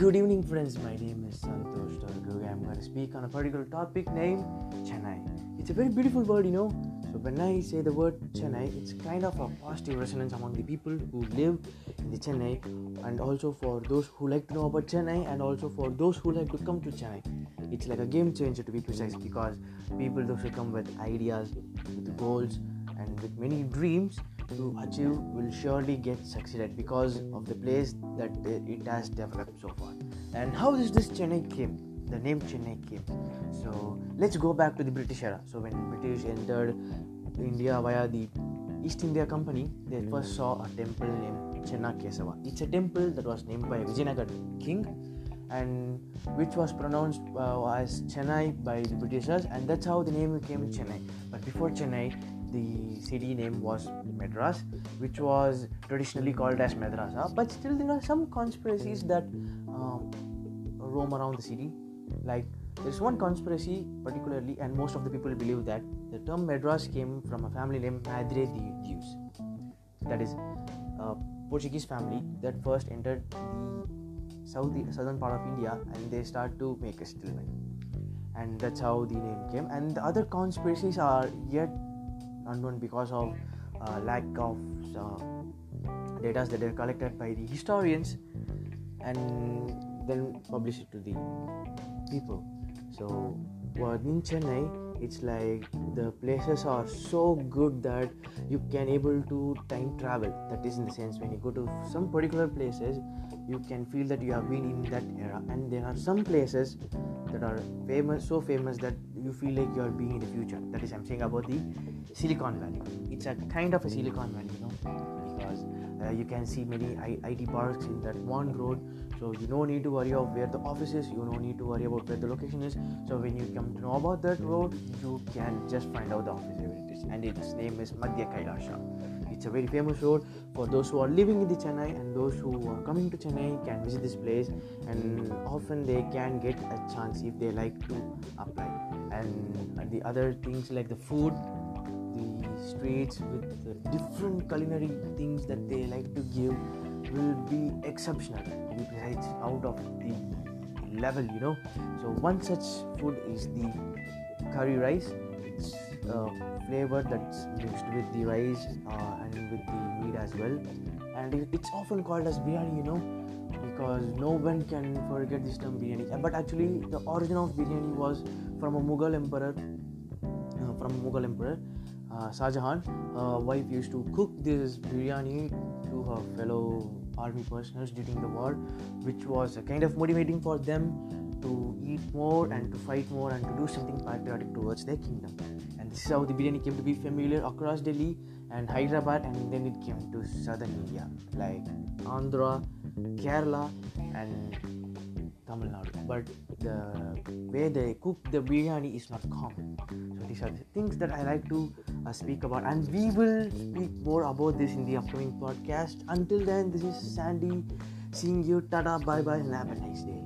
Good evening, friends. My name is Santosh Dorgu. I'm going to speak on a particular topic named Chennai. It's a very beautiful word, you know. So, when I say the word Chennai, it's kind of a positive resonance among the people who live in the Chennai, and also for those who like to know about Chennai, and also for those who like to come to Chennai. It's like a game changer to be precise because people, those who come with ideas, with goals, and with many dreams, to achieve will surely get succeeded because of the place that it has developed so far. And how is this Chennai came? The name Chennai came. So let's go back to the British era. So when British entered India via the East India Company, they first saw a temple named Chennakesava. It's a temple that was named by a Vijayanagar king and which was pronounced uh, as Chennai by the Britishers, and that's how the name became Chennai. But before Chennai, the city name was Madras, which was traditionally called as Madrasa. But still, there are some conspiracies that um, roam around the city. Like there's one conspiracy particularly, and most of the people believe that the term Madras came from a family named Madre de Deus. That is a Portuguese family that first entered the south, southern part of India, and they start to make a settlement. And that's how the name came. And the other conspiracies are yet unknown because of uh, lack of uh, data that are collected by the historians and then publish it to the people. So in chennai it's like the places are so good that you can able to time travel. That is in the sense when you go to some particular places you can feel that you have been in that era. And there are some places that are famous so famous that you feel like you are being in the future. That is i'm saying about the silicon valley. It's a kind of a silicon valley you know because uh, you can see many it parks in that one road. So you no need to worry of where the office is. You no need to worry about where the location is. So when you come to know about that road you can just find out the office where it is and its name is madhya kailasha it's a very famous road for those who are living in the chennai and those who are coming to chennai can visit this place and often they can get a chance if they like to apply. And the other things like the food the streets with the different culinary things that they like to give will be exceptional. Precise out of the level you know. So one such food is the curry rice. It's flavor that's mixed with the rice uh, and with the meat as well. And it's often called as biryani you know because no one can forget this term biryani. But actually the origin of biryani was from a mughal emperor uh, from a mughal emperor uh, Shah Jahan, uh, wife used to cook this biryani to her fellow army personnel during the war, which was a kind of motivating for them to eat more and to fight more and to do something patriotic towards their kingdom. This is how the biryani came to be familiar across Delhi and Hyderabad, and then it came to southern India like Andhra, Kerala, and Tamil Nadu. But the way they cook the biryani is not common. So these are the things that I like to uh, speak about, and we will speak more about this in the upcoming podcast. Until then, this is Sandy seeing you. Tada, bye bye, and have a nice day.